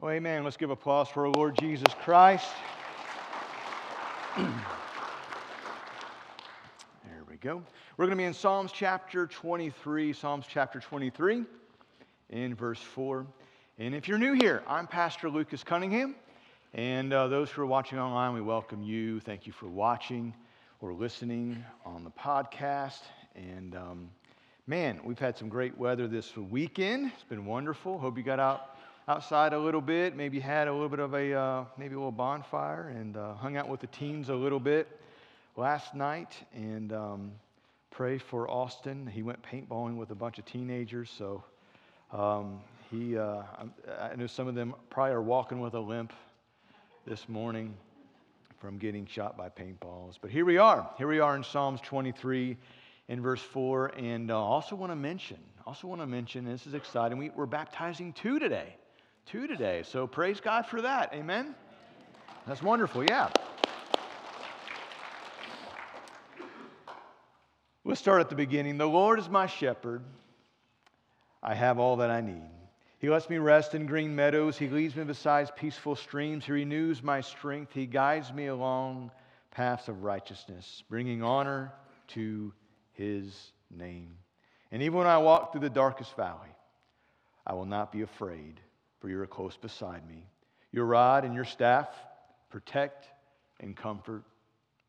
Well, amen. Let's give applause for our Lord Jesus Christ. there we go. We're going to be in Psalms chapter 23, Psalms chapter 23, in verse 4. And if you're new here, I'm Pastor Lucas Cunningham. And uh, those who are watching online, we welcome you. Thank you for watching or listening on the podcast. And um, man, we've had some great weather this weekend. It's been wonderful. Hope you got out outside a little bit, maybe had a little bit of a uh, maybe a little bonfire, and uh, hung out with the teens a little bit last night. And um, pray for Austin. He went paintballing with a bunch of teenagers, so um, he. Uh, I know some of them probably are walking with a limp this morning from getting shot by paintballs. But here we are. Here we are in Psalms 23 in verse 4. And uh, also want to mention, also want to mention, this is exciting, we, we're baptizing two today two today. So praise God for that. Amen? That's wonderful. Yeah. Let's start at the beginning. The Lord is my shepherd. I have all that I need. He lets me rest in green meadows. He leads me beside peaceful streams. He renews my strength. He guides me along paths of righteousness, bringing honor to his name. And even when I walk through the darkest valley, I will not be afraid for you are close beside me. Your rod and your staff protect and comfort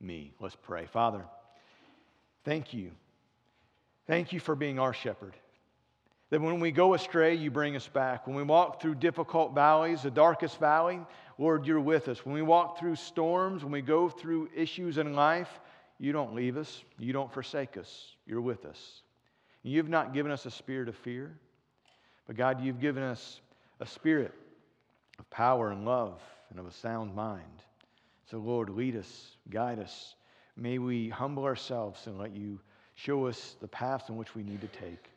me. Let's pray. Father, thank you. Thank you for being our shepherd. That when we go astray, you bring us back. When we walk through difficult valleys, the darkest valley, Lord, you're with us. When we walk through storms, when we go through issues in life, you don't leave us. You don't forsake us. You're with us. You've not given us a spirit of fear, but God, you've given us a spirit of power and love and of a sound mind. So, Lord, lead us, guide us. May we humble ourselves and let you show us the paths in which we need to take.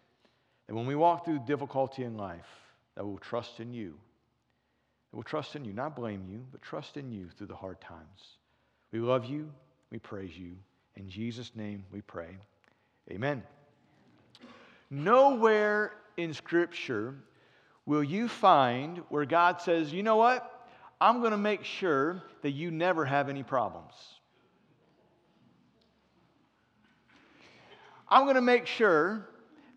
And when we walk through difficulty in life, that we'll trust in you. That we'll trust in you, not blame you, but trust in you through the hard times. We love you. We praise you. In Jesus' name we pray. Amen. Nowhere in Scripture will you find where God says, you know what? I'm going to make sure that you never have any problems. I'm going to make sure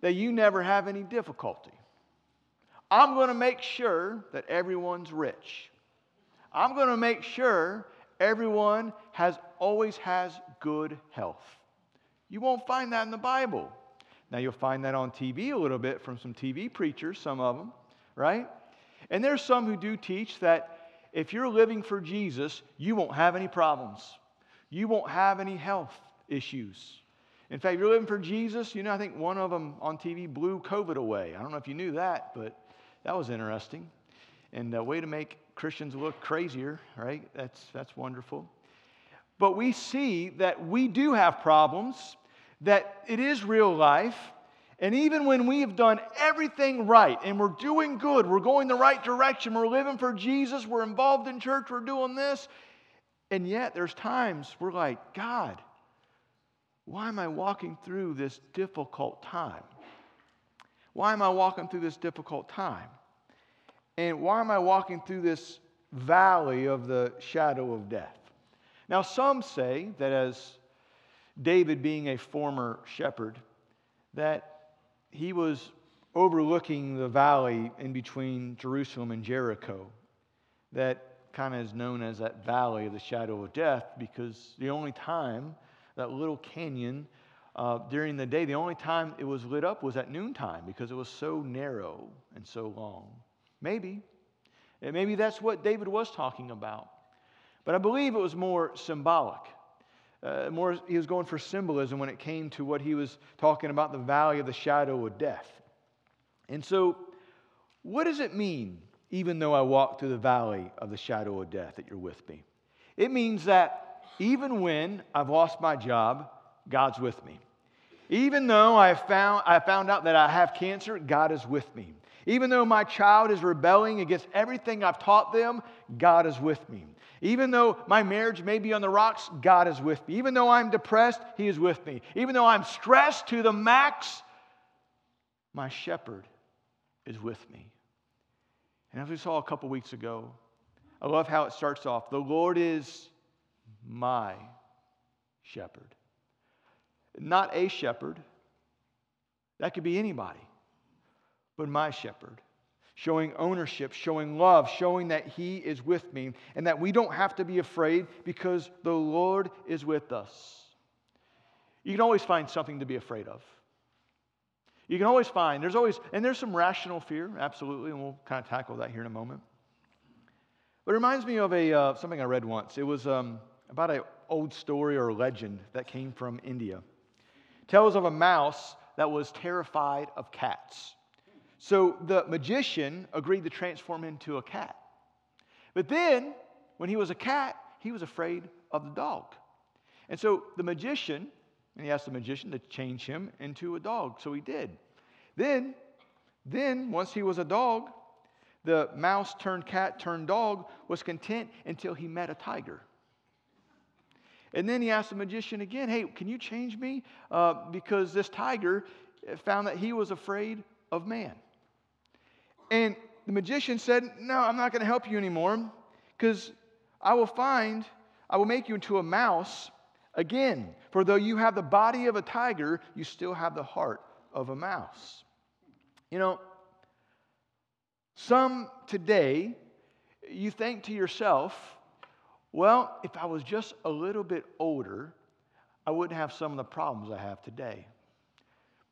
that you never have any difficulty. I'm going to make sure that everyone's rich. I'm going to make sure everyone has always has good health. You won't find that in the Bible. Now you'll find that on TV a little bit from some TV preachers, some of them right? And there's some who do teach that if you're living for Jesus, you won't have any problems. You won't have any health issues. In fact, if you're living for Jesus, you know, I think one of them on TV blew COVID away. I don't know if you knew that, but that was interesting. And a way to make Christians look crazier, right? That's, that's wonderful. But we see that we do have problems, that it is real life, and even when we have done everything right and we're doing good, we're going the right direction, we're living for Jesus, we're involved in church, we're doing this, and yet there's times we're like, God, why am I walking through this difficult time? Why am I walking through this difficult time? And why am I walking through this valley of the shadow of death? Now, some say that as David being a former shepherd, that he was overlooking the valley in between Jerusalem and Jericho that kind of is known as that valley of the shadow of death because the only time that little canyon uh, during the day, the only time it was lit up was at noontime because it was so narrow and so long. Maybe. And maybe that's what David was talking about. But I believe it was more symbolic uh, more, he was going for symbolism when it came to what he was talking about the valley of the shadow of death. And so, what does it mean, even though I walk through the valley of the shadow of death, that you're with me? It means that even when I've lost my job, God's with me. Even though I found, I found out that I have cancer, God is with me. Even though my child is rebelling against everything I've taught them, God is with me. Even though my marriage may be on the rocks, God is with me. Even though I'm depressed, He is with me. Even though I'm stressed to the max, my shepherd is with me. And as we saw a couple weeks ago, I love how it starts off The Lord is my shepherd. Not a shepherd, that could be anybody, but my shepherd. Showing ownership, showing love, showing that He is with me, and that we don't have to be afraid because the Lord is with us. You can always find something to be afraid of. You can always find, there's always, and there's some rational fear, absolutely, and we'll kind of tackle that here in a moment. But it reminds me of a, uh, something I read once. It was um, about an old story or legend that came from India. It tells of a mouse that was terrified of cats. So the magician agreed to transform into a cat. But then, when he was a cat, he was afraid of the dog. And so the magician and he asked the magician to change him into a dog. So he did. Then, then once he was a dog, the mouse turned cat turned dog was content until he met a tiger. And then he asked the magician again, Hey, can you change me? Uh, because this tiger found that he was afraid of man. And the magician said, No, I'm not going to help you anymore because I will find, I will make you into a mouse Again, for though you have the body of a tiger, you still have the heart of a mouse. You know, some today, you think to yourself, well, if I was just a little bit older, I wouldn't have some of the problems I have today.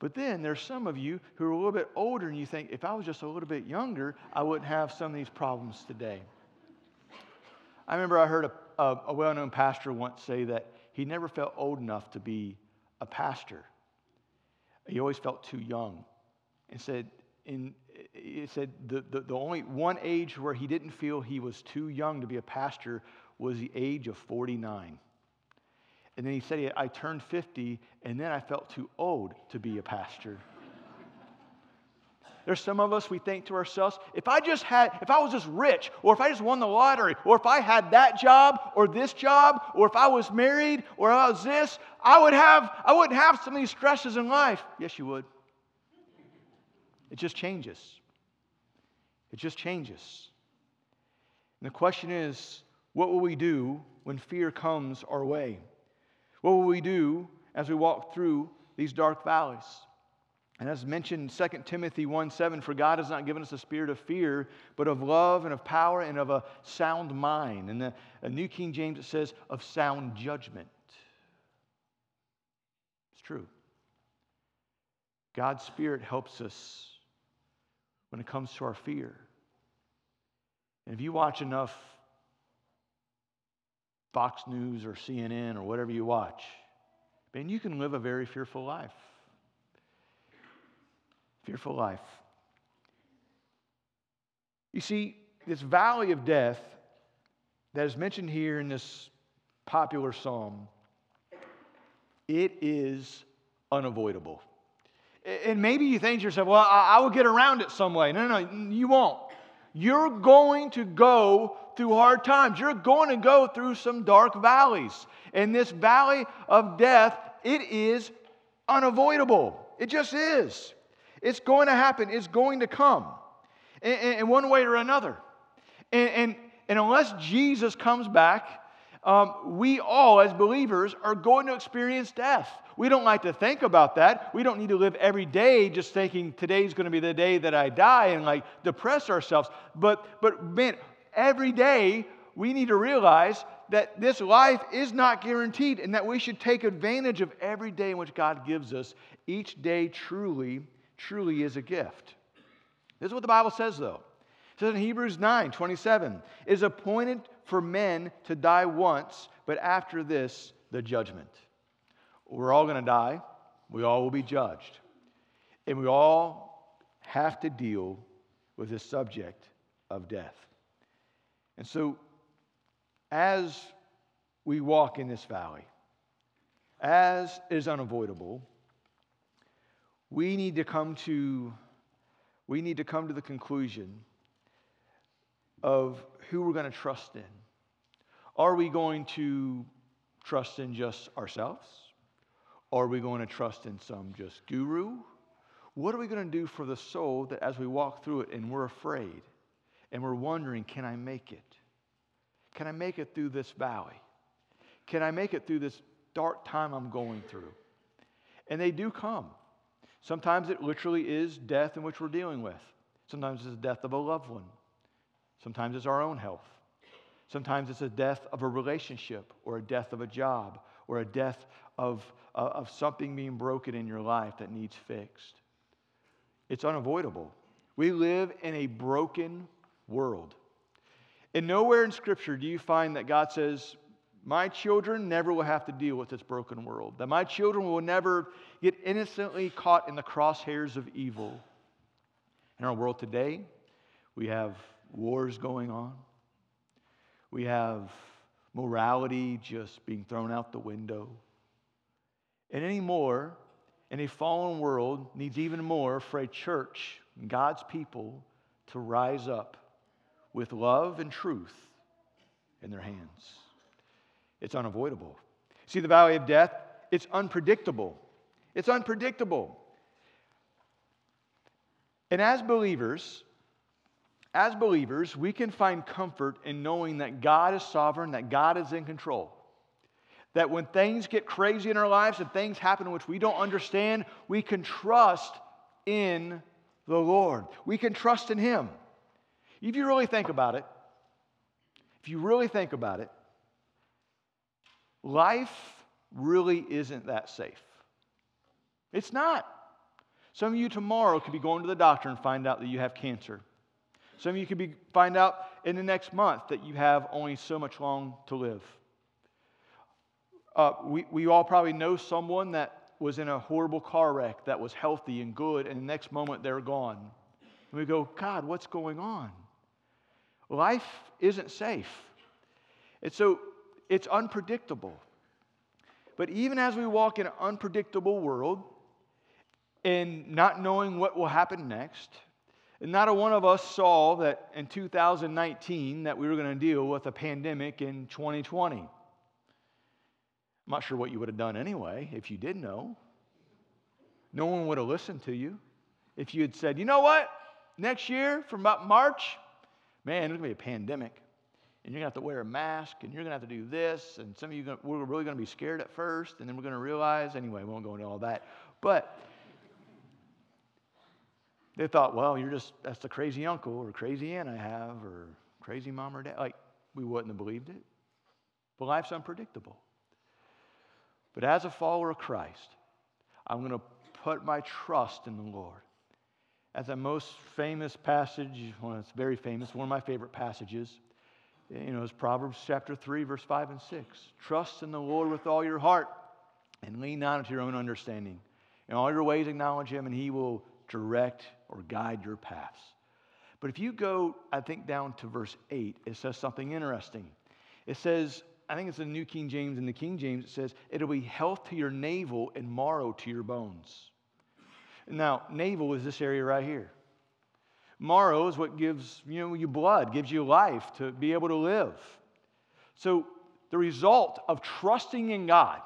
But then there's some of you who are a little bit older and you think, if I was just a little bit younger, I wouldn't have some of these problems today. I remember I heard a, a, a well known pastor once say that he never felt old enough to be a pastor. He always felt too young. And said, in, he said the, the, the only one age where he didn't feel he was too young to be a pastor was the age of 49. And then he said, I turned 50, and then I felt too old to be a pastor. There's some of us, we think to ourselves, if I just had, if I was just rich, or if I just won the lottery, or if I had that job, or this job, or if I was married, or I was this, I would have, I wouldn't have some of these stresses in life. Yes, you would. It just changes. It just changes. And the question is, what will we do when fear comes our way? What will we do as we walk through these dark valleys? And as mentioned in 2 Timothy 1 7, for God has not given us a spirit of fear, but of love and of power and of a sound mind. And the, the New King James it says of sound judgment. It's true. God's Spirit helps us when it comes to our fear. And if you watch enough Fox News or CNN or whatever you watch, man, you can live a very fearful life fearful life. You see, this valley of death that is mentioned here in this popular psalm, it is unavoidable. And maybe you think to yourself, well, I will get around it some way. No, no, no, you won't. You're going to go through hard times. You're going to go through some dark valleys. And this valley of death, it is unavoidable. It just is. It's going to happen, it's going to come in, in one way or another. And, and, and unless Jesus comes back, um, we all, as believers, are going to experience death. We don't like to think about that. We don't need to live every day just thinking today's going to be the day that I die and like depress ourselves. But, but man, every day we need to realize that this life is not guaranteed and that we should take advantage of every day in which God gives us. Each day truly truly is a gift. This is what the Bible says, though. It says in Hebrews 9 27, it is appointed for men to die once, but after this, the judgment. We're all going to die. We all will be judged. And we all have to deal with this subject of death. And so, as we walk in this valley, as is unavoidable, we need to come to we need to come to the conclusion of who we're going to trust in. Are we going to trust in just ourselves? Are we going to trust in some just guru? What are we going to do for the soul that as we walk through it and we're afraid and we're wondering, can I make it? Can I make it through this valley? Can I make it through this dark time I'm going through? And they do come. Sometimes it literally is death in which we're dealing with. Sometimes it's the death of a loved one. Sometimes it's our own health. Sometimes it's a death of a relationship or a death of a job or a death of, uh, of something being broken in your life that needs fixed. It's unavoidable. We live in a broken world. And nowhere in Scripture do you find that God says, My children never will have to deal with this broken world, that my children will never get innocently caught in the crosshairs of evil. In our world today, we have wars going on, we have morality just being thrown out the window. And anymore, in a fallen world, needs even more for a church, God's people, to rise up with love and truth in their hands. It's unavoidable. See, the valley of death, it's unpredictable. It's unpredictable. And as believers, as believers, we can find comfort in knowing that God is sovereign, that God is in control. That when things get crazy in our lives and things happen which we don't understand, we can trust in the Lord. We can trust in Him. If you really think about it, if you really think about it, life really isn't that safe. It's not. Some of you tomorrow could be going to the doctor and find out that you have cancer. Some of you could be, find out in the next month that you have only so much long to live. Uh, we, we all probably know someone that was in a horrible car wreck that was healthy and good, and the next moment they're gone. And we go, God, what's going on? Life isn't safe. And so it's unpredictable. But even as we walk in an unpredictable world and not knowing what will happen next, not a one of us saw that in 2019 that we were going to deal with a pandemic in 2020. I'm not sure what you would have done anyway if you did know. No one would have listened to you. If you had said, you know what, next year from about March, man, there's going to be a pandemic. And you're going to have to wear a mask, and you're going to have to do this. And some of you, we're really going to be scared at first, and then we're going to realize, anyway, we won't go into all that. But they thought, well, you're just, that's the crazy uncle or crazy aunt I have or crazy mom or dad. Like, we wouldn't have believed it. But life's unpredictable. But as a follower of Christ, I'm going to put my trust in the Lord. As a most famous passage, well, it's very famous, one of my favorite passages, you know, is Proverbs chapter 3, verse 5 and 6. Trust in the Lord with all your heart and lean not into your own understanding. In all your ways, acknowledge him, and he will direct or guide your paths. But if you go, I think, down to verse 8, it says something interesting. It says, I think it's the New King James. and the King James, it says, It'll be health to your navel and marrow to your bones. Now, navel is this area right here. Marrow is what gives you, know, you blood, gives you life to be able to live. So, the result of trusting in God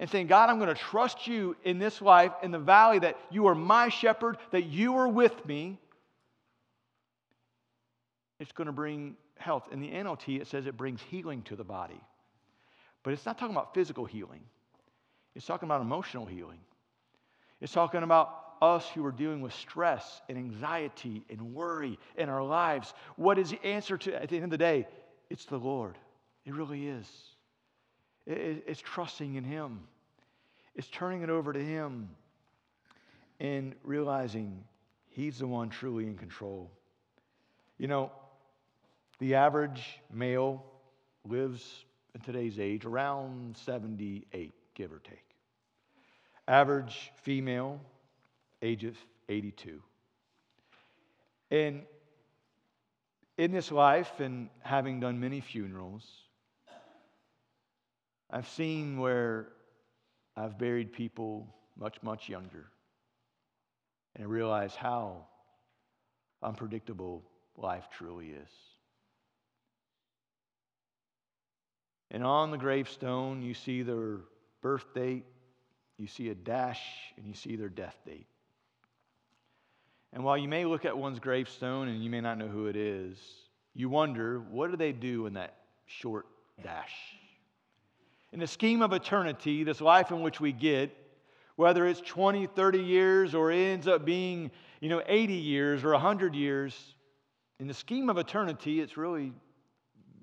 and saying, God, I'm going to trust you in this life, in the valley, that you are my shepherd, that you are with me, it's going to bring health. In the NLT, it says it brings healing to the body. But it's not talking about physical healing, it's talking about emotional healing. It's talking about us who are dealing with stress and anxiety and worry in our lives. What is the answer to, at the end of the day? It's the Lord. It really is. It's trusting in Him, it's turning it over to Him and realizing He's the one truly in control. You know, the average male lives in today's age around 78, give or take. Average female, age of 82. And in this life, and having done many funerals, I've seen where I've buried people much, much younger. And I realize how unpredictable life truly is. And on the gravestone, you see their birth date, you see a dash, and you see their death date. And while you may look at one's gravestone and you may not know who it is, you wonder what do they do in that short dash? In the scheme of eternity, this life in which we get, whether it's 20, 30 years or it ends up being, you know, 80 years or 100 years, in the scheme of eternity, it's really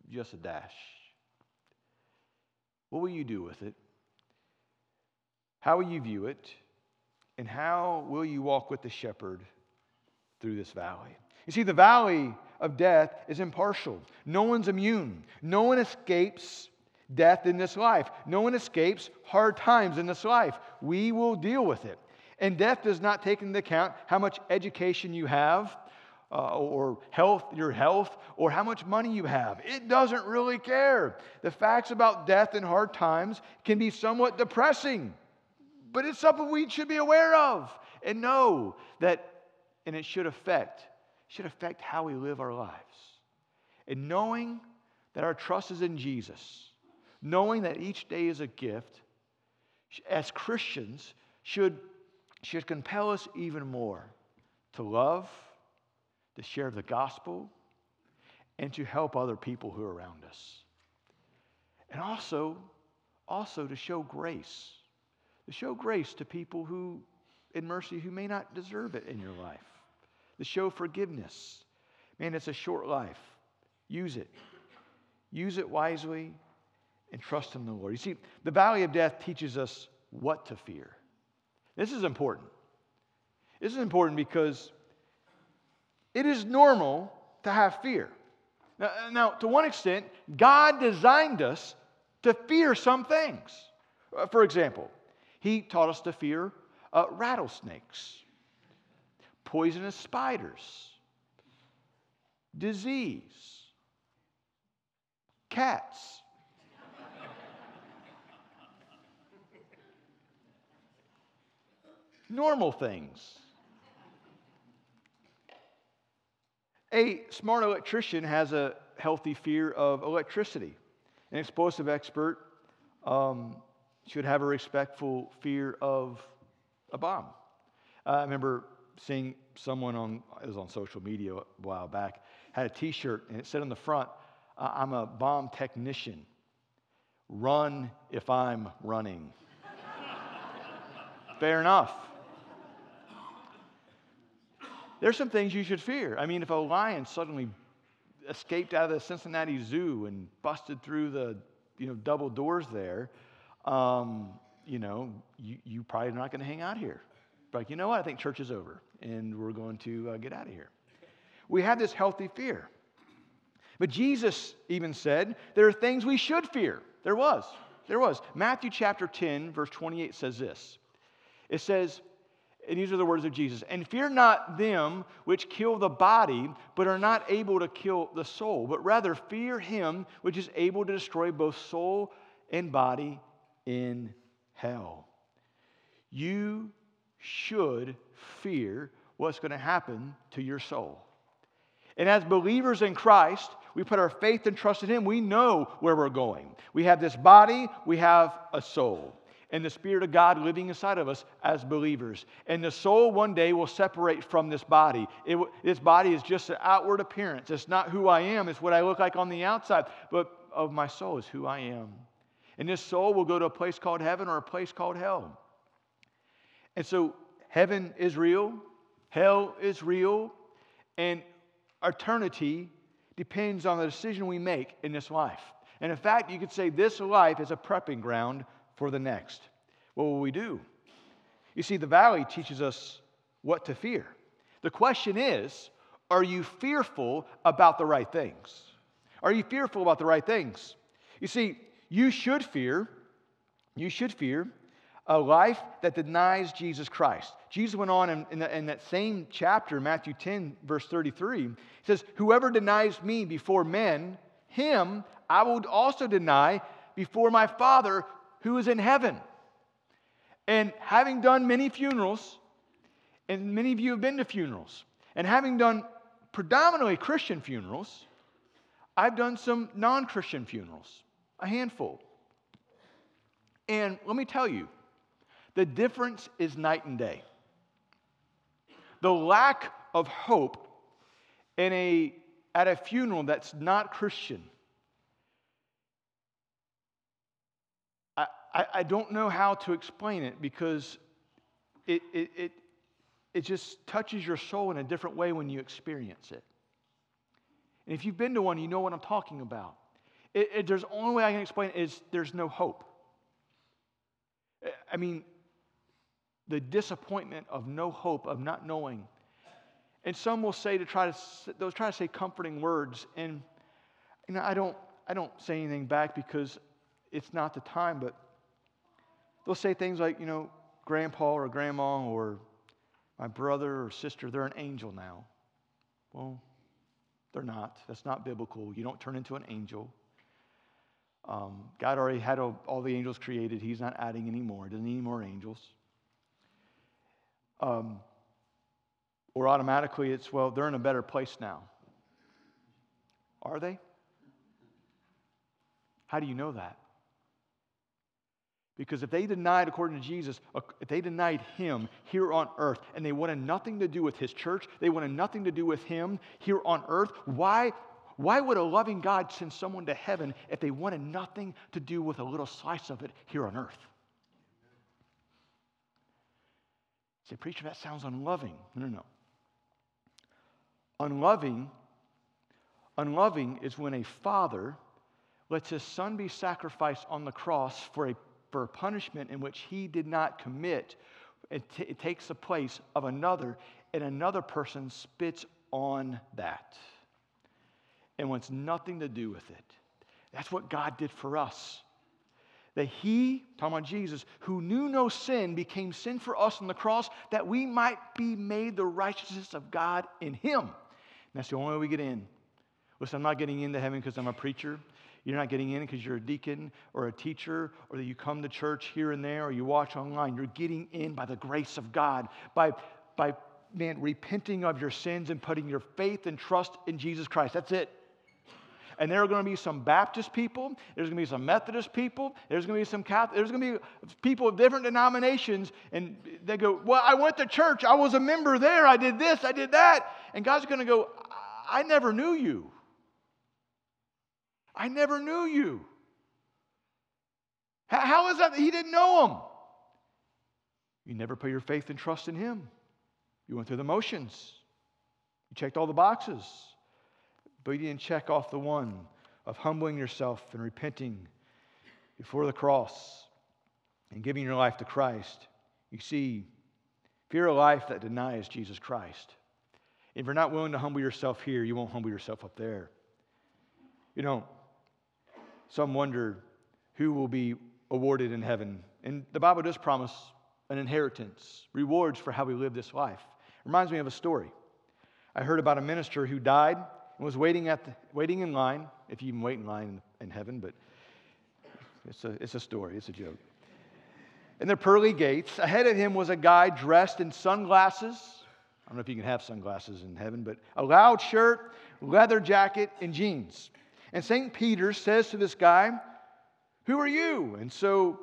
just a dash. What will you do with it? How will you view it? And how will you walk with the shepherd through this valley? You see, the valley of death is impartial. No one's immune. No one escapes death in this life. No one escapes hard times in this life. We will deal with it. And death does not take into account how much education you have, uh, or health, your health, or how much money you have. It doesn't really care. The facts about death and hard times can be somewhat depressing, but it's something we should be aware of and know that, and it should affect, should affect how we live our lives. And knowing that our trust is in Jesus, knowing that each day is a gift, as Christians, should, should compel us even more to love to share the gospel, and to help other people who are around us. And also, also to show grace, to show grace to people who, in mercy, who may not deserve it in your life, to show forgiveness. Man, it's a short life. Use it. Use it wisely and trust in the Lord. You see, the valley of death teaches us what to fear. This is important. This is important because it is normal to have fear. Now, now, to one extent, God designed us to fear some things. Uh, for example, He taught us to fear uh, rattlesnakes, poisonous spiders, disease, cats. Normal things. A smart electrician has a healthy fear of electricity. An explosive expert um, should have a respectful fear of a bomb. Uh, I remember seeing someone on, it was on social media a while back, had a t shirt and it said on the front, I'm a bomb technician. Run if I'm running. Fair enough. There's some things you should fear. I mean, if a lion suddenly escaped out of the Cincinnati Zoo and busted through the you know double doors there, um, you know, you, you probably not going to hang out here. Like, you know what? I think church is over, and we're going to uh, get out of here. We have this healthy fear. But Jesus even said there are things we should fear. There was. There was. Matthew chapter 10, verse 28 says this. It says, and these are the words of Jesus. And fear not them which kill the body, but are not able to kill the soul, but rather fear him which is able to destroy both soul and body in hell. You should fear what's going to happen to your soul. And as believers in Christ, we put our faith and trust in Him. We know where we're going. We have this body, we have a soul and the Spirit of God living inside of us as believers. And the soul one day will separate from this body. It, this body is just an outward appearance. It's not who I am, it's what I look like on the outside. But of my soul is who I am. And this soul will go to a place called heaven or a place called hell. And so heaven is real, hell is real, and eternity depends on the decision we make in this life. And in fact, you could say this life is a prepping ground for the next. What will we do? You see, the valley teaches us what to fear. The question is are you fearful about the right things? Are you fearful about the right things? You see, you should fear, you should fear a life that denies Jesus Christ. Jesus went on in, in, the, in, that same chapter, Matthew 10, verse 33. He says, Whoever denies me before men, him I will also deny before my Father who is in heaven. And having done many funerals, and many of you have been to funerals, and having done predominantly Christian funerals, I've done some non Christian funerals, a handful. And let me tell you, the difference is night and day. The lack of hope in a, at a funeral that's not Christian. I, I, don't know how to explain it because it, it, it, it just touches your soul in a different way when you experience it. And if you've been to one, you know what I'm talking about. It, it, there's only way I can explain it is there's no hope. I mean, the disappointment of no hope, of not knowing. And some will say to try to they'll try to say comforting words, and you know I don't I don't say anything back because it's not the time, but they'll say things like you know grandpa or grandma or my brother or sister they're an angel now. Well, they're not. That's not biblical. You don't turn into an angel. Um, God already had all, the angels created. He's not adding any more. Doesn't need any more angels. Um, or automatically it's, well, they're in a better place now. Are they? How do you know that? Because if they denied, according to Jesus, uh, if they denied him here on earth and they wanted nothing to do with his church, they wanted nothing to do with him here on earth, why, why would a loving God send someone to heaven if they wanted nothing to do with a little slice of it here on earth? say, Preacher, that sounds unloving. No, no, no. Unloving, unloving is when a father lets his son be sacrificed on the cross for a for a punishment in which he did not commit. It, t- it takes the place of another, and another person spits on that and wants nothing to do with it. That's what God did for us. That He, talking about Jesus, who knew no sin, became sin for us on the cross, that we might be made the righteousness of God in Him. And that's the only way we get in. Listen, I'm not getting into heaven because I'm a preacher. You're not getting in because you're a deacon or a teacher or that you come to church here and there or you watch online. You're getting in by the grace of God, by, by man, repenting of your sins and putting your faith and trust in Jesus Christ. That's it. And there are going to be some Baptist people, there's going to be some Methodist people, there's going to be some Catholic, there's going to be people of different denominations, and they go, Well, I went to church, I was a member there, I did this, I did that. And God's going to go, I never knew you. I never knew you. How is that he didn't know him? You never put your faith and trust in him. You went through the motions. You checked all the boxes, but you didn't check off the one of humbling yourself and repenting before the cross and giving your life to Christ. You see, if you're a life that denies Jesus Christ, if you're not willing to humble yourself here, you won't humble yourself up there. You know, some wonder who will be awarded in heaven. And the Bible does promise an inheritance, rewards for how we live this life. Reminds me of a story. I heard about a minister who died and was waiting, at the, waiting in line, if you even wait in line in, in heaven, but it's a, it's a story, it's a joke. In the pearly gates, ahead of him was a guy dressed in sunglasses. I don't know if you can have sunglasses in heaven, but a loud shirt, leather jacket, and jeans. And St. Peter says to this guy, Who are you? And so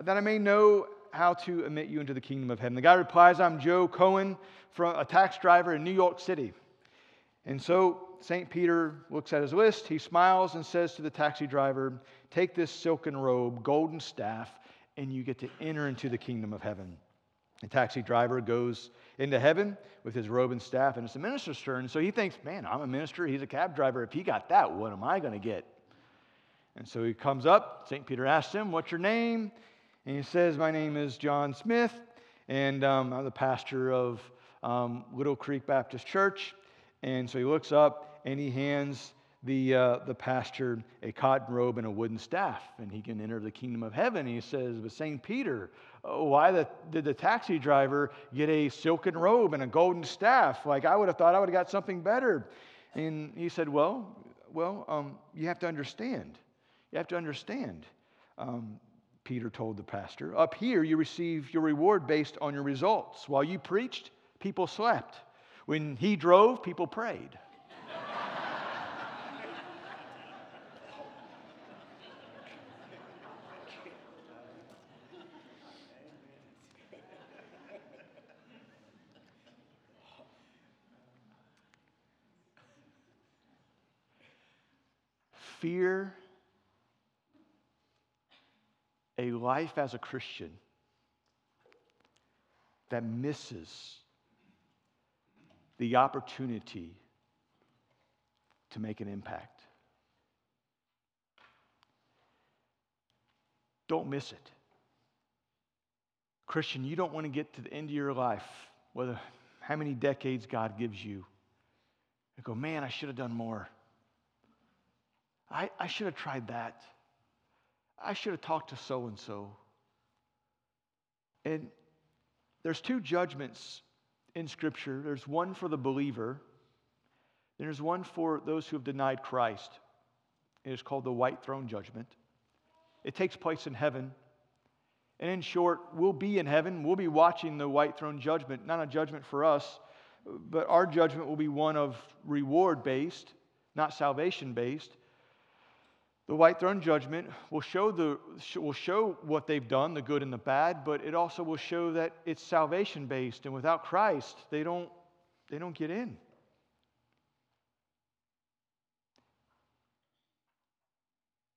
that I may know how to admit you into the kingdom of heaven. The guy replies, I'm Joe Cohen, from a tax driver in New York City. And so St. Peter looks at his list, he smiles and says to the taxi driver, Take this silken robe, golden staff, and you get to enter into the kingdom of heaven. The taxi driver goes into heaven with his robe and staff, and it's the minister's turn. So he thinks, man, I'm a minister. He's a cab driver. If he got that, what am I going to get? And so he comes up. St. Peter asks him, What's your name? And he says, My name is John Smith, and um, I'm the pastor of um, Little Creek Baptist Church. And so he looks up and he hands the, uh, the pastor a cotton robe and a wooden staff, and he can enter the kingdom of heaven. He says, But St. Peter, why the, did the taxi driver get a silken robe and a golden staff? Like, I would have thought I would have got something better. And he said, Well, well um, you have to understand. You have to understand. Um, Peter told the pastor, Up here, you receive your reward based on your results. While you preached, people slept. When he drove, people prayed. Fear a life as a Christian that misses the opportunity to make an impact. Don't miss it. Christian, you don't want to get to the end of your life, whether how many decades God gives you, and go, man, I should have done more. I, I should have tried that. I should have talked to so and so. And there's two judgments in Scripture there's one for the believer, and there's one for those who have denied Christ. It is called the white throne judgment. It takes place in heaven. And in short, we'll be in heaven. We'll be watching the white throne judgment, not a judgment for us, but our judgment will be one of reward based, not salvation based. The white throne judgment will show, the, will show what they've done, the good and the bad, but it also will show that it's salvation based, and without Christ, they don't, they don't get in.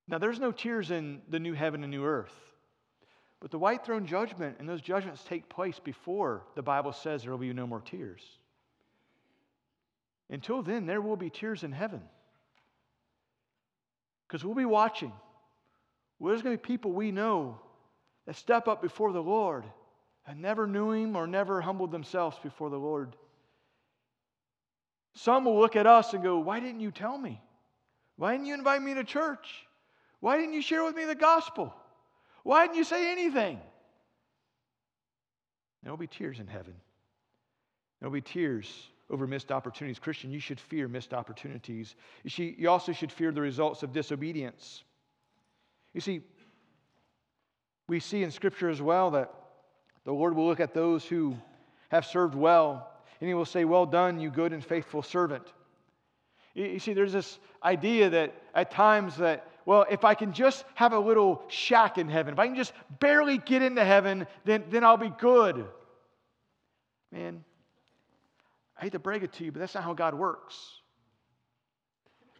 Now, there's no tears in the new heaven and new earth. But the white throne judgment and those judgments take place before the Bible says there will be no more tears. Until then, there will be tears in heaven. Because we'll be watching. There's going to be people we know that step up before the Lord and never knew Him or never humbled themselves before the Lord. Some will look at us and go, Why didn't you tell me? Why didn't you invite me to church? Why didn't you share with me the gospel? Why didn't you say anything? There will be tears in heaven. There will be tears over missed opportunities. Christian, you should fear missed opportunities. You, see, you also should fear the results of disobedience. You see, we see in Scripture as well that the Lord will look at those who have served well, and He will say, Well done, you good and faithful servant. You see, there's this idea that at times that well, if I can just have a little shack in heaven, if I can just barely get into heaven, then, then I'll be good. Man, I hate to break it to you, but that's not how God works.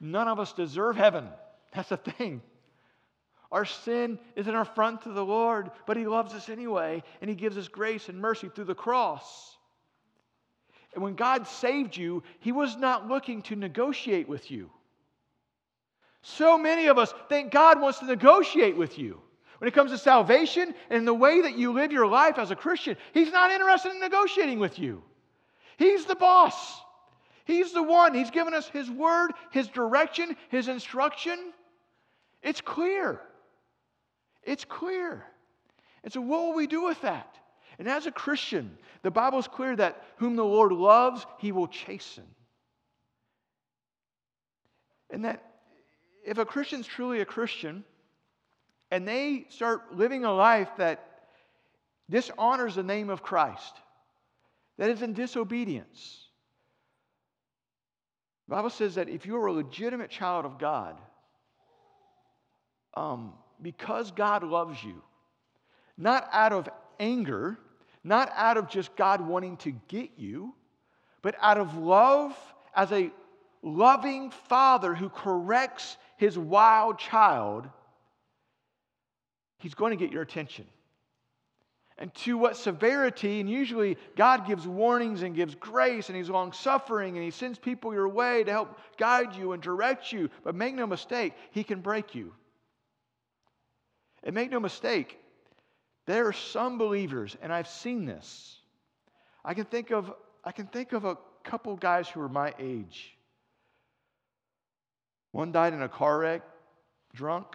None of us deserve heaven. That's the thing. Our sin is an affront to the Lord, but He loves us anyway, and He gives us grace and mercy through the cross. And when God saved you, He was not looking to negotiate with you. So many of us think God wants to negotiate with you. When it comes to salvation and the way that you live your life as a Christian, He's not interested in negotiating with you. He's the boss. He's the one. He's given us His word, His direction, His instruction. It's clear. It's clear. And so, what will we do with that? And as a Christian, the Bible is clear that whom the Lord loves, He will chasten. And that if a Christian's truly a Christian and they start living a life that dishonors the name of Christ, that is in disobedience, the Bible says that if you're a legitimate child of God, um, because God loves you, not out of anger, not out of just God wanting to get you, but out of love as a loving father who corrects his wild child, he's going to get your attention. And to what severity, and usually God gives warnings and gives grace, and He's long suffering, and He sends people your way to help guide you and direct you. But make no mistake, He can break you. And make no mistake, there are some believers, and I've seen this. I can think of, I can think of a couple guys who are my age one died in a car wreck, drunk,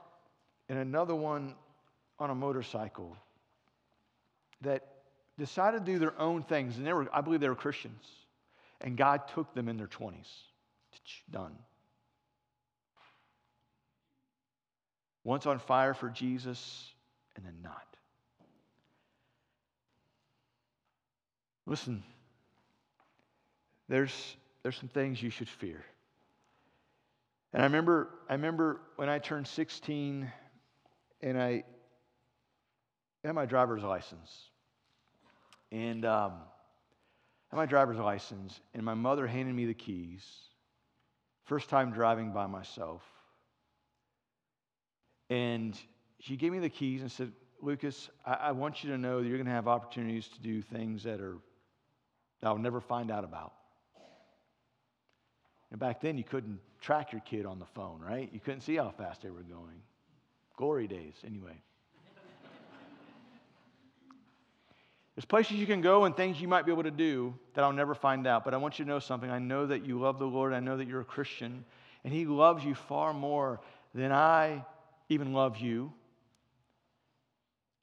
and another one on a motorcycle that decided to do their own things. And they were, I believe they were Christians. And God took them in their 20s. Done. Once on fire for Jesus, and then not. Listen, there's, there's some things you should fear. And I remember, I remember when I turned 16 and I had my driver's license. And um, had my driver's license, and my mother handed me the keys. First time driving by myself. And she gave me the keys and said, Lucas, I, I want you to know that you're going to have opportunities to do things that are that I'll never find out about. And back then, you couldn't track your kid on the phone, right? You couldn't see how fast they were going. Glory days, anyway. There's places you can go and things you might be able to do that I'll never find out. But I want you to know something. I know that you love the Lord. I know that you're a Christian. And He loves you far more than I even love you.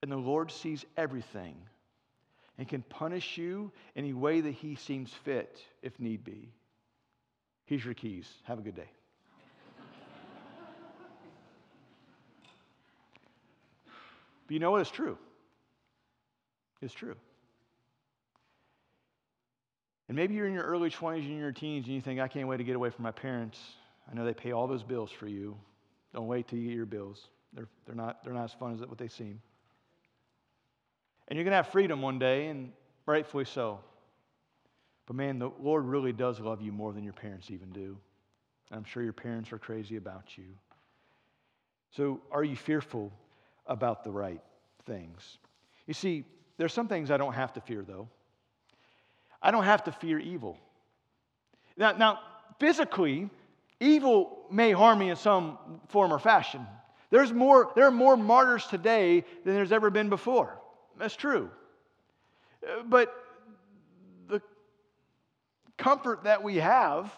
And the Lord sees everything and can punish you any way that He seems fit if need be. Here's your keys. Have a good day. but you know what? It's true. It's true. And maybe you're in your early 20s and your teens and you think, I can't wait to get away from my parents. I know they pay all those bills for you. Don't wait till you get your bills. They're, they're, not, they're not as fun as what they seem. And you're going to have freedom one day, and rightfully so. But man, the Lord really does love you more than your parents even do. I'm sure your parents are crazy about you. So, are you fearful about the right things? You see, there's some things I don't have to fear, though. I don't have to fear evil. Now, now, physically, evil may harm me in some form or fashion. There's more, there are more martyrs today than there's ever been before. That's true. Uh, but the comfort that we have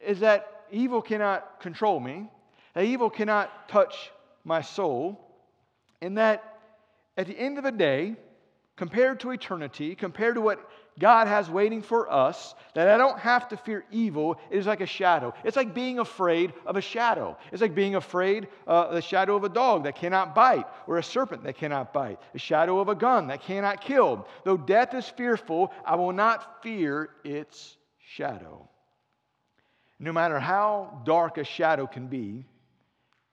is that evil cannot control me, that evil cannot touch my soul, and that at the end of the day, compared to eternity, compared to what God has waiting for us, that I don't have to fear evil, it is like a shadow. It's like being afraid of a shadow. It's like being afraid of uh, the shadow of a dog that cannot bite, or a serpent that cannot bite, the shadow of a gun that cannot kill. Though death is fearful, I will not fear its shadow. No matter how dark a shadow can be,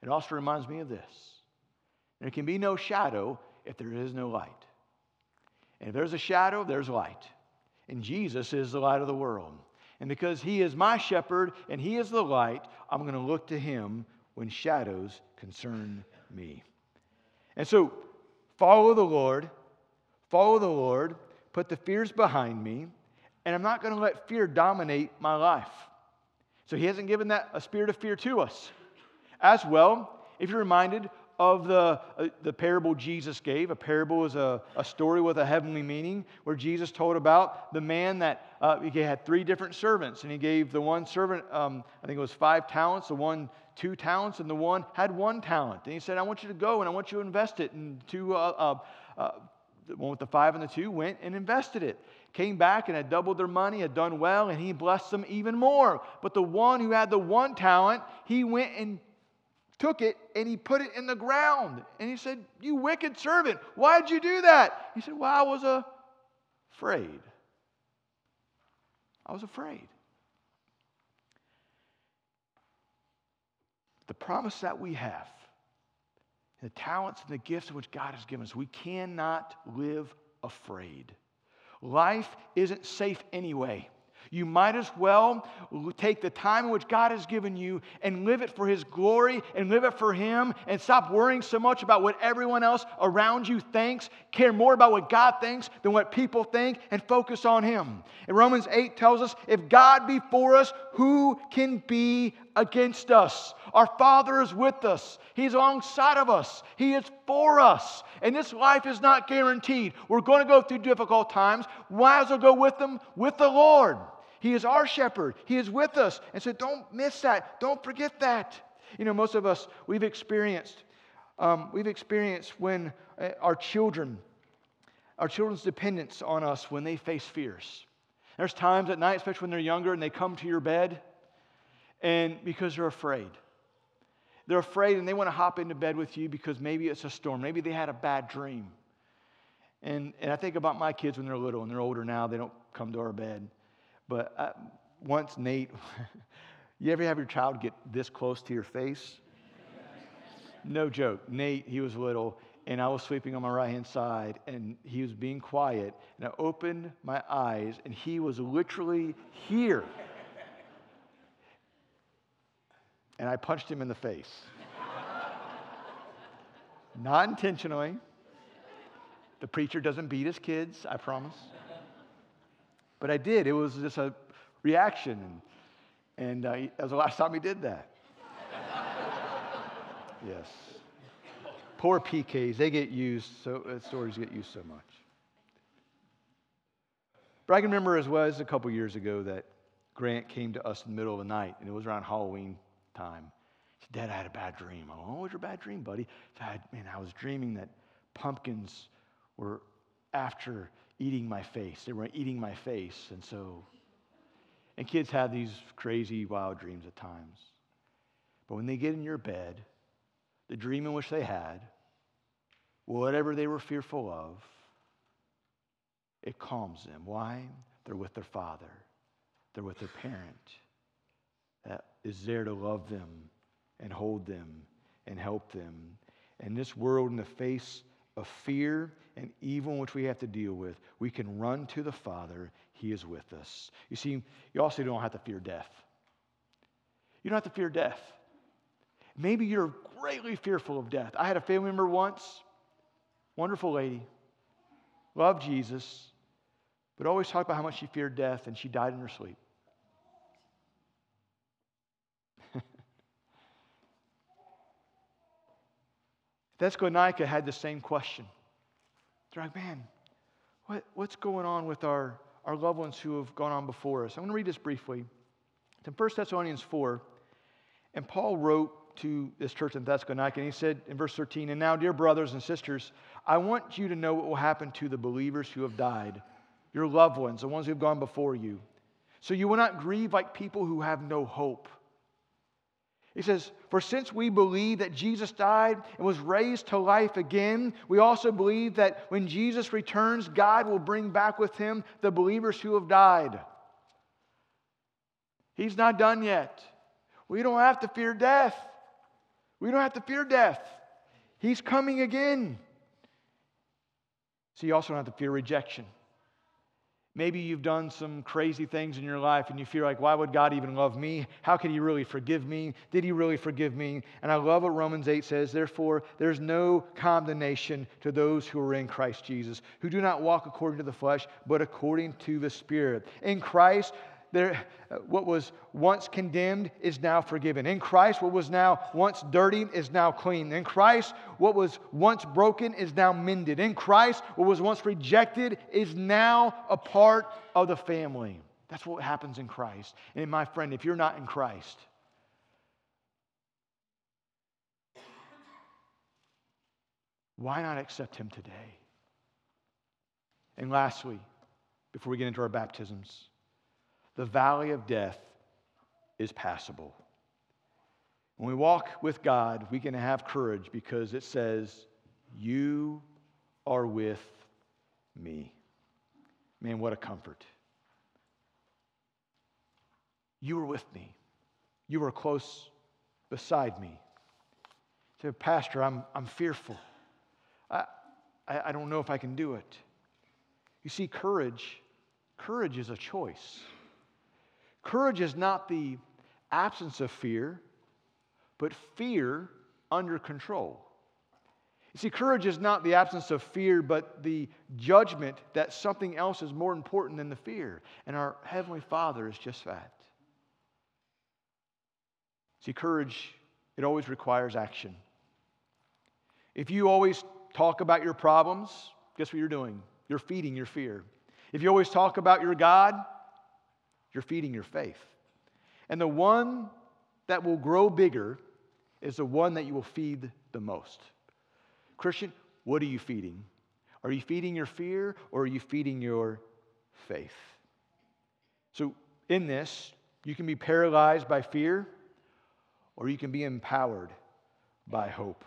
it also reminds me of this. There can be no shadow if there is no light. And if there's a shadow, there's light. And Jesus is the light of the world. And because he is my shepherd and he is the light, I'm going to look to him when shadows concern me. And so, follow the Lord, follow the Lord, put the fears behind me, and I'm not going to let fear dominate my life. So, he hasn't given that a spirit of fear to us. As well, if you're reminded of the, uh, the parable Jesus gave. A parable is a, a story with a heavenly meaning where Jesus told about the man that uh, he had three different servants, and he gave the one servant, um, I think it was five talents, the one two talents, and the one had one talent. And he said, I want you to go and I want you to invest it. And two, uh, uh, uh the one with the five and the two went and invested it came back and had doubled their money, had done well, and he blessed them even more. But the one who had the one talent, he went and took it and he put it in the ground. And he said, You wicked servant, why'd you do that? He said, Well, I was afraid. I was afraid. The promise that we have, the talents and the gifts which God has given us, we cannot live afraid. Life isn't safe anyway. You might as well take the time which God has given you and live it for His glory and live it for Him and stop worrying so much about what everyone else around you thinks. Care more about what God thinks than what people think and focus on Him. And Romans 8 tells us if God be for us, who can be against us? Our Father is with us, He's alongside of us, He is for us. And this life is not guaranteed. We're going to go through difficult times. Might as well go with them with the Lord. He is our shepherd. He is with us. And so don't miss that. Don't forget that. You know, most of us, we've experienced, um, we've experienced when uh, our children, our children's dependence on us when they face fears. There's times at night, especially when they're younger, and they come to your bed, and because they're afraid. They're afraid and they want to hop into bed with you because maybe it's a storm. Maybe they had a bad dream. And, and I think about my kids when they're little and they're older now, they don't come to our bed. But I, uh, once Nate, you ever have your child get this close to your face? No joke. Nate, he was little, and I was sleeping on my right hand side, and he was being quiet. And I opened my eyes, and he was literally here. And I punched him in the face. Not intentionally. The preacher doesn't beat his kids, I promise. But I did. It was just a reaction. And, and uh, that was the last time he did that. yes. Poor PKs, they get used, so uh, stories get used so much. But I can remember as well as a couple years ago that Grant came to us in the middle of the night, and it was around Halloween time. He said, Dad, I had a bad dream. I went, what was your bad dream, buddy? He said, man, I was dreaming that pumpkins were after eating my face. They were eating my face. And so, and kids have these crazy, wild dreams at times. But when they get in your bed, the dream in which they had, whatever they were fearful of, it calms them. Why? They're with their father, they're with their parent that is there to love them and hold them and help them. And this world, in the face of fear and evil which we have to deal with, we can run to the Father. He is with us. You see, you also don't have to fear death. You don't have to fear death. Maybe you're greatly fearful of death. I had a family member once, wonderful lady, loved Jesus, but always talked about how much she feared death, and she died in her sleep. Thessalonica had the same question. They're like, man, what, what's going on with our, our loved ones who have gone on before us? I'm going to read this briefly. It's in 1 Thessalonians 4. And Paul wrote to this church in Thessalonica, and he said in verse 13, And now, dear brothers and sisters, I want you to know what will happen to the believers who have died your loved ones, the ones who have gone before you. So you will not grieve like people who have no hope. He says, For since we believe that Jesus died and was raised to life again, we also believe that when Jesus returns, God will bring back with him the believers who have died. He's not done yet. We don't have to fear death. We don't have to fear death. He's coming again. So you also don't have to fear rejection. Maybe you've done some crazy things in your life and you feel like, why would God even love me? How could He really forgive me? Did He really forgive me? And I love what Romans 8 says therefore, there's no condemnation to those who are in Christ Jesus, who do not walk according to the flesh, but according to the Spirit. In Christ, there, uh, what was once condemned is now forgiven. In Christ, what was now once dirty is now clean. In Christ, what was once broken is now mended. In Christ, what was once rejected is now a part of the family. That's what happens in Christ. And my friend, if you're not in Christ, why not accept Him today? And lastly, before we get into our baptisms, the valley of death is passable. When we walk with God, we can have courage because it says, You are with me. Man, what a comfort. You were with me. You were close beside me. Say, Pastor, I'm, I'm fearful. I, I, I don't know if I can do it. You see, courage, courage is a choice. Courage is not the absence of fear, but fear under control. You see, courage is not the absence of fear, but the judgment that something else is more important than the fear. And our Heavenly Father is just that. See, courage, it always requires action. If you always talk about your problems, guess what you're doing? You're feeding your fear. If you always talk about your God, you're feeding your faith. And the one that will grow bigger is the one that you will feed the most. Christian, what are you feeding? Are you feeding your fear or are you feeding your faith? So, in this, you can be paralyzed by fear or you can be empowered by hope.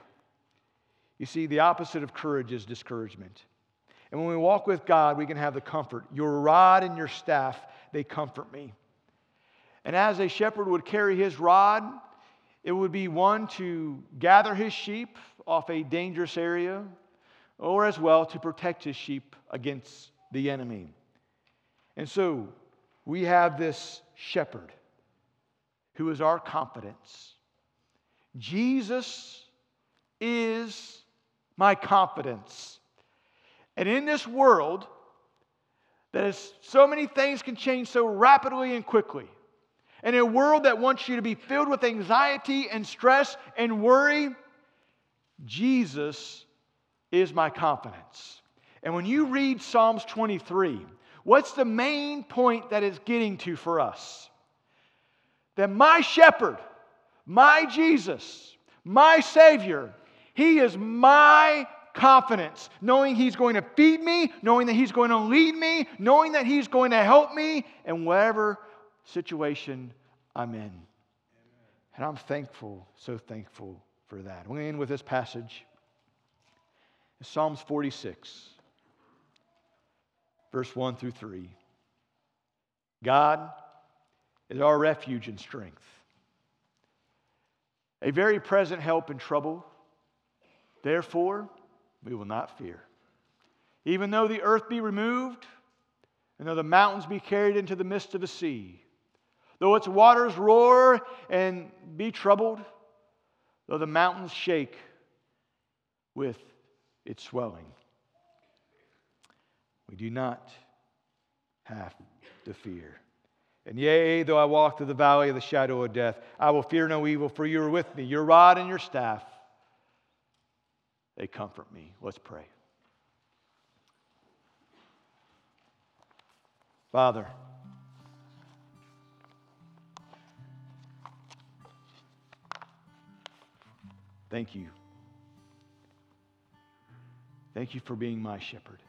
You see, the opposite of courage is discouragement. And when we walk with God, we can have the comfort. Your rod and your staff, they comfort me. And as a shepherd would carry his rod, it would be one to gather his sheep off a dangerous area, or as well to protect his sheep against the enemy. And so we have this shepherd who is our confidence. Jesus is my confidence. And in this world, that is so many things can change so rapidly and quickly. In a world that wants you to be filled with anxiety and stress and worry, Jesus is my confidence. And when you read Psalms 23, what's the main point that it's getting to for us? That my shepherd, my Jesus, my Savior, He is my confidence, knowing He's going to feed me, knowing that He's going to lead me, knowing that He's going to help me in whatever situation I'm in. And I'm thankful, so thankful for that. We're going to end with this passage. Psalms 46, verse 1 through 3. God is our refuge and strength, a very present help in trouble. Therefore, we will not fear. Even though the earth be removed, and though the mountains be carried into the midst of the sea, though its waters roar and be troubled, though the mountains shake with its swelling, we do not have to fear. And yea, though I walk through the valley of the shadow of death, I will fear no evil, for you are with me. Your rod and your staff, they comfort me. Let's pray. Father, thank you. Thank you for being my shepherd.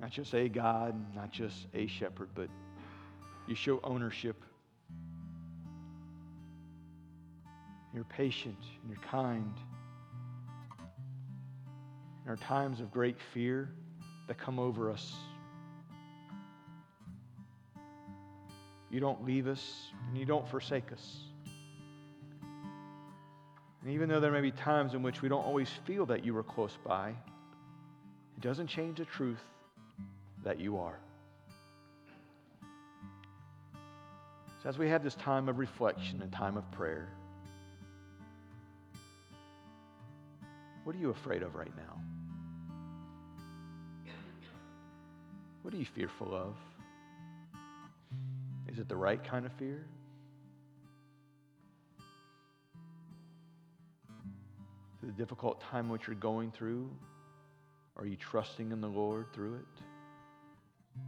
Not just a God, not just a shepherd, but you show ownership. You're patient and you're kind. In our times of great fear that come over us, you don't leave us and you don't forsake us. And even though there may be times in which we don't always feel that you are close by, it doesn't change the truth that you are. So, as we have this time of reflection and time of prayer, what are you afraid of right now? What are you fearful of? Is it the right kind of fear? The difficult time which you're going through, are you trusting in the Lord through it?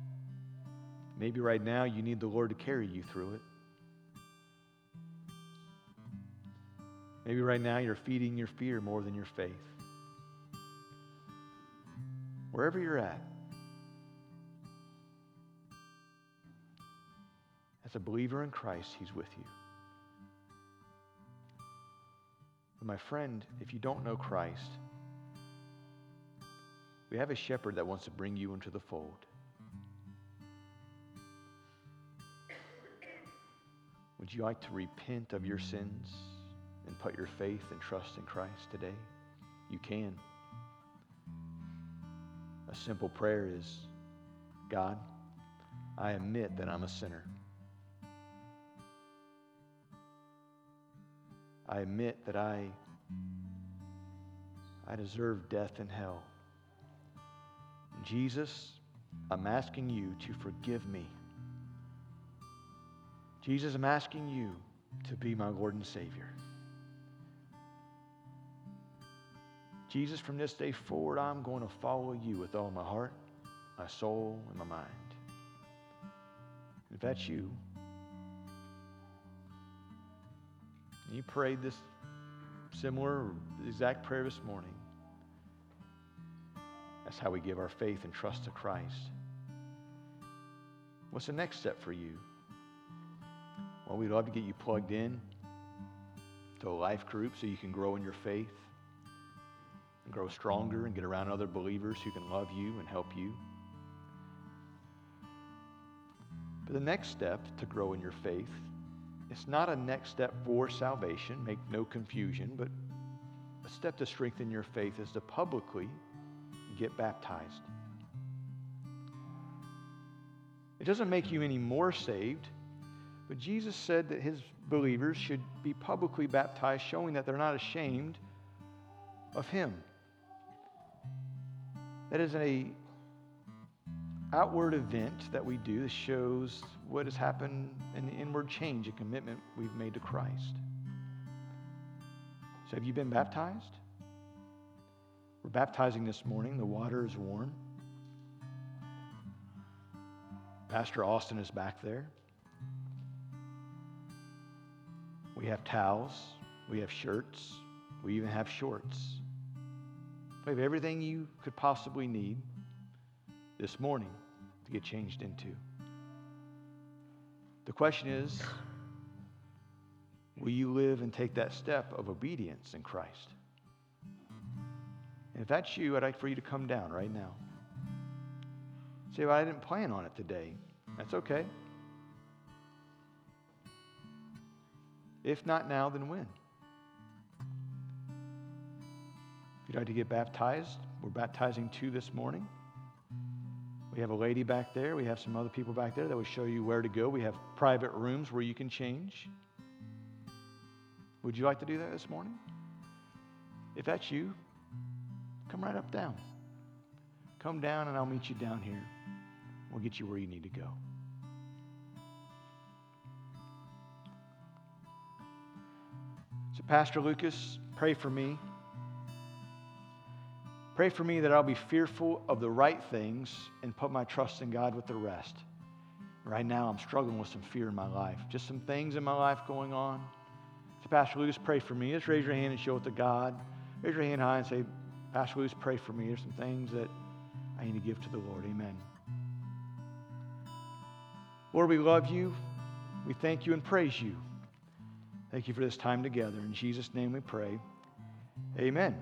Maybe right now you need the Lord to carry you through it. Maybe right now you're feeding your fear more than your faith. Wherever you're at, as a believer in Christ, He's with you. But my friend, if you don't know Christ, we have a shepherd that wants to bring you into the fold. Would you like to repent of your sins and put your faith and trust in Christ today? You can. A simple prayer is God, I admit that I'm a sinner. I admit that I, I deserve death and hell. Jesus, I'm asking you to forgive me Jesus, I'm asking you to be my Lord and Savior. Jesus, from this day forward, I'm going to follow you with all my heart, my soul, and my mind. If that's you, you prayed this similar, exact prayer this morning, that's how we give our faith and trust to Christ. What's the next step for you? Well, we'd love to get you plugged in to a life group so you can grow in your faith and grow stronger and get around other believers who can love you and help you. But the next step to grow in your faith, it's not a next step for salvation, make no confusion, but a step to strengthen your faith is to publicly get baptized. It doesn't make you any more saved. But Jesus said that his believers should be publicly baptized, showing that they're not ashamed of Him. That is a outward event that we do that shows what has happened the inward change and commitment we've made to Christ. So, have you been baptized? We're baptizing this morning. The water is warm. Pastor Austin is back there. We have towels. We have shirts. We even have shorts. We have everything you could possibly need this morning to get changed into. The question is will you live and take that step of obedience in Christ? And if that's you, I'd like for you to come down right now. Say, well, I didn't plan on it today. That's okay. If not now, then when? You'd like to get baptized, we're baptizing two this morning. We have a lady back there. We have some other people back there that will show you where to go. We have private rooms where you can change. Would you like to do that this morning? If that's you, come right up down. Come down and I'll meet you down here. We'll get you where you need to go. So, Pastor Lucas, pray for me. Pray for me that I'll be fearful of the right things and put my trust in God with the rest. Right now, I'm struggling with some fear in my life. Just some things in my life going on. So, Pastor Lucas, pray for me. Just raise your hand and show it to God. Raise your hand high and say, Pastor Lucas, pray for me. There's some things that I need to give to the Lord. Amen. Lord, we love you. We thank you and praise you. Thank you for this time together. In Jesus' name we pray. Amen.